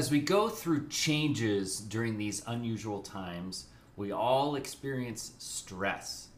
As we go through changes during these unusual times, we all experience stress.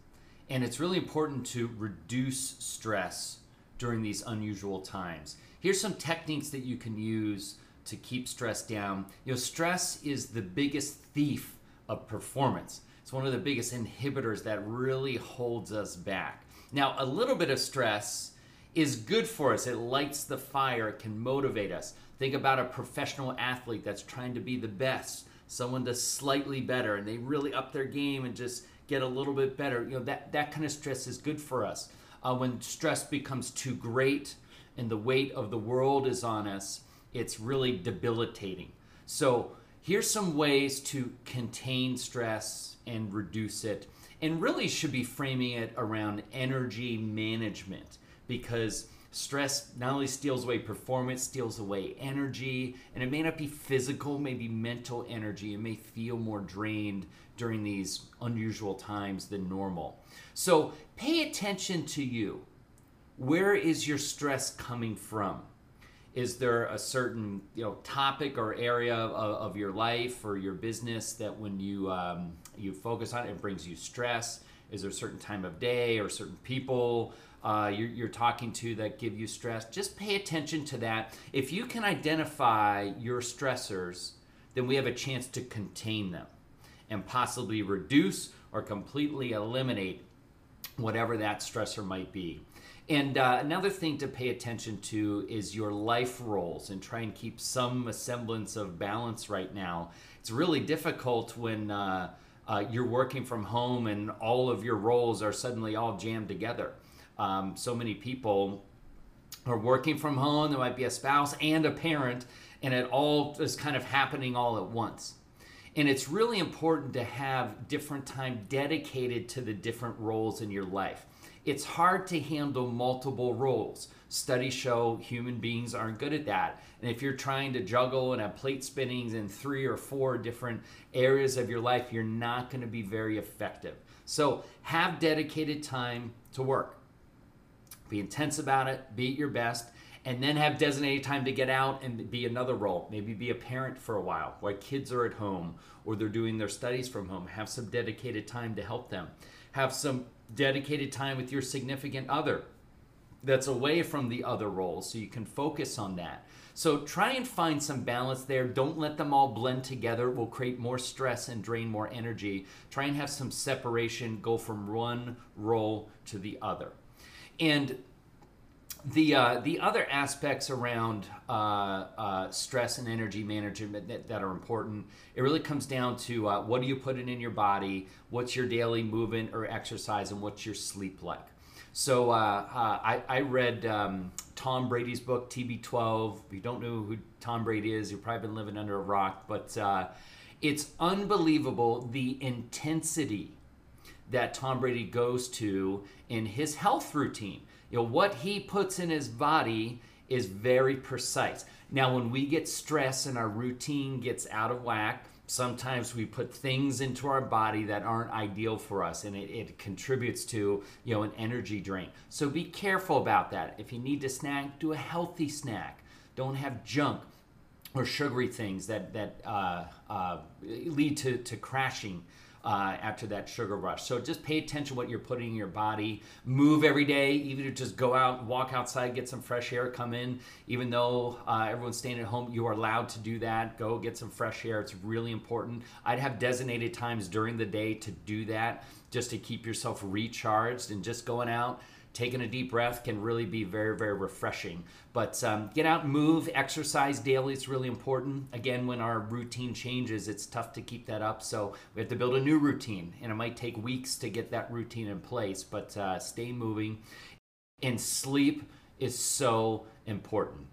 And it's really important to reduce stress during these unusual times. Here's some techniques that you can use to keep stress down. You know, stress is the biggest thief of performance. It's one of the biggest inhibitors that really holds us back. Now, a little bit of stress is good for us. It lights the fire, it can motivate us. Think about a professional athlete that's trying to be the best, someone that's slightly better, and they really up their game and just get a little bit better. You know, that, that kind of stress is good for us. Uh, when stress becomes too great and the weight of the world is on us, it's really debilitating. So, here's some ways to contain stress and reduce it, and really should be framing it around energy management because stress not only steals away performance, steals away energy, and it may not be physical, maybe mental energy. It may feel more drained during these unusual times than normal. So pay attention to you. Where is your stress coming from? Is there a certain you know topic or area of, of your life or your business that when you um, you focus on it, it brings you stress? Is there a certain time of day or certain people uh, you're, you're talking to that give you stress? Just pay attention to that. If you can identify your stressors, then we have a chance to contain them and possibly reduce or completely eliminate whatever that stressor might be. And uh, another thing to pay attention to is your life roles and try and keep some semblance of balance right now. It's really difficult when uh, uh, you're working from home and all of your roles are suddenly all jammed together. Um, so many people are working from home, there might be a spouse and a parent, and it all is kind of happening all at once. And it's really important to have different time dedicated to the different roles in your life. It's hard to handle multiple roles. Studies show human beings aren't good at that. And if you're trying to juggle and have plate spinnings in three or four different areas of your life, you're not going to be very effective. So have dedicated time to work. Be intense about it, be at your best, and then have designated time to get out and be another role. Maybe be a parent for a while while kids are at home or they're doing their studies from home. Have some dedicated time to help them. Have some dedicated time with your significant other that's away from the other roles so you can focus on that. So try and find some balance there. Don't let them all blend together. It will create more stress and drain more energy. Try and have some separation, go from one role to the other. And the uh, the other aspects around uh, uh, stress and energy management that, that, are important it really comes down to uh, what do you put in your body? What's your daily movement or exercise and what's your sleep like? So uh, uh, I, I, read um, tom brady's book tb12 if you don't know who tom brady is you've probably been living under a rock but it's unbelievable the intensity that tom brady goes to in his health routine you know, what he puts in his body is very precise. Now, when we get stressed and our routine gets out of whack, sometimes we put things into our body that aren't ideal for us and it, it, contributes to you know an energy drain. So be careful about that. If you need to snack do a healthy snack. Don't have junk or sugary things that that uh, uh, lead to, to crashing uh, after that sugar rush. So just pay attention what you're putting in your body. Move every day, even to just go out, walk outside, get some fresh air, come in. Even though uh, everyone's staying at home, you are allowed to do that. Go get some fresh air. It's really important. I'd have designated times during the day to do that just to keep yourself recharged and just going out taking a deep breath can really be very, very refreshing. But um, get out move, exercise daily. It's really important. Again, when our routine changes, it's tough to keep that up. So we have to build a new routine, and it might take weeks to get that routine in place. But uh, stay moving. And sleep is so important.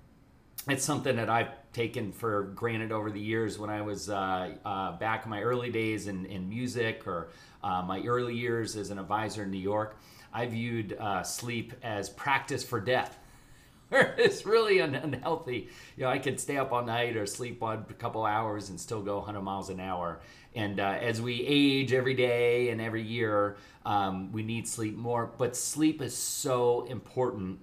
It's something that I've taken for granted over the years when I was uh, uh, back in my early days in, in music or uh, my early years as an advisor in New York. I viewed uh, sleep as practice for death. It's really un- unhealthy. You know, I could stay up all night or sleep one a couple hours and still go 100 miles an hour. And uh, as we age every day and every year, um, we need sleep more. But sleep is so important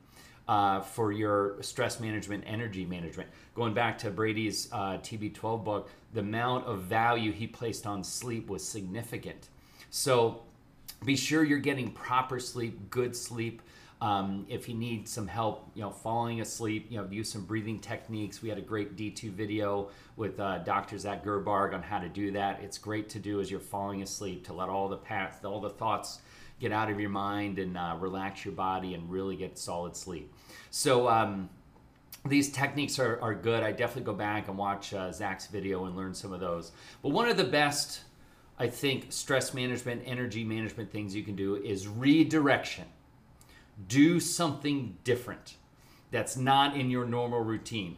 uh, for your stress management, energy management. Going back to Brady's uh, TB12 book, the amount of value he placed on sleep was significant. So be sure you're getting proper sleep, good sleep. Um, if you need some help, you know, falling asleep, you know, use some breathing techniques. We had a great D2 video with uh, Dr. Zach Gerbarg on how to do that. It's great to do as you're falling asleep to let all the paths, all the thoughts get out of your mind and uh, relax your body and really get solid sleep. So, um, these techniques are, are good. I definitely go back and watch uh, Zach's video and learn some of those. But one of the best, I think, stress management, energy management things you can do is redirection. Do something different that's not in your normal routine.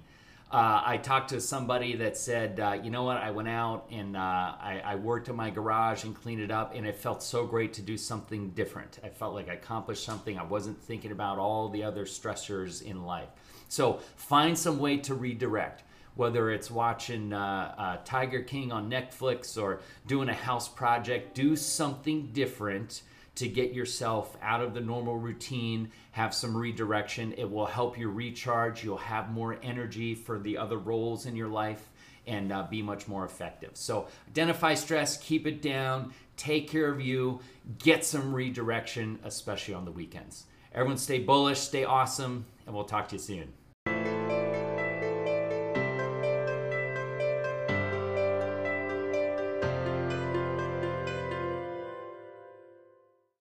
Uh, I talked to somebody that said, uh, you know what, I went out and uh, I, I, worked in my garage and cleaned it up, and it felt so great to do something different. I felt like I accomplished something. I wasn't thinking about all the other stressors in life. So find some way to redirect. Whether it's watching uh, uh, Tiger King on Netflix or doing a house project, do something different to get yourself out of the normal routine, have some redirection. It will help you recharge. You'll have more energy for the other roles in your life and uh, be much more effective. So, identify stress, keep it down, take care of you, get some redirection, especially on the weekends. Everyone, stay bullish, stay awesome, and we'll talk to you soon.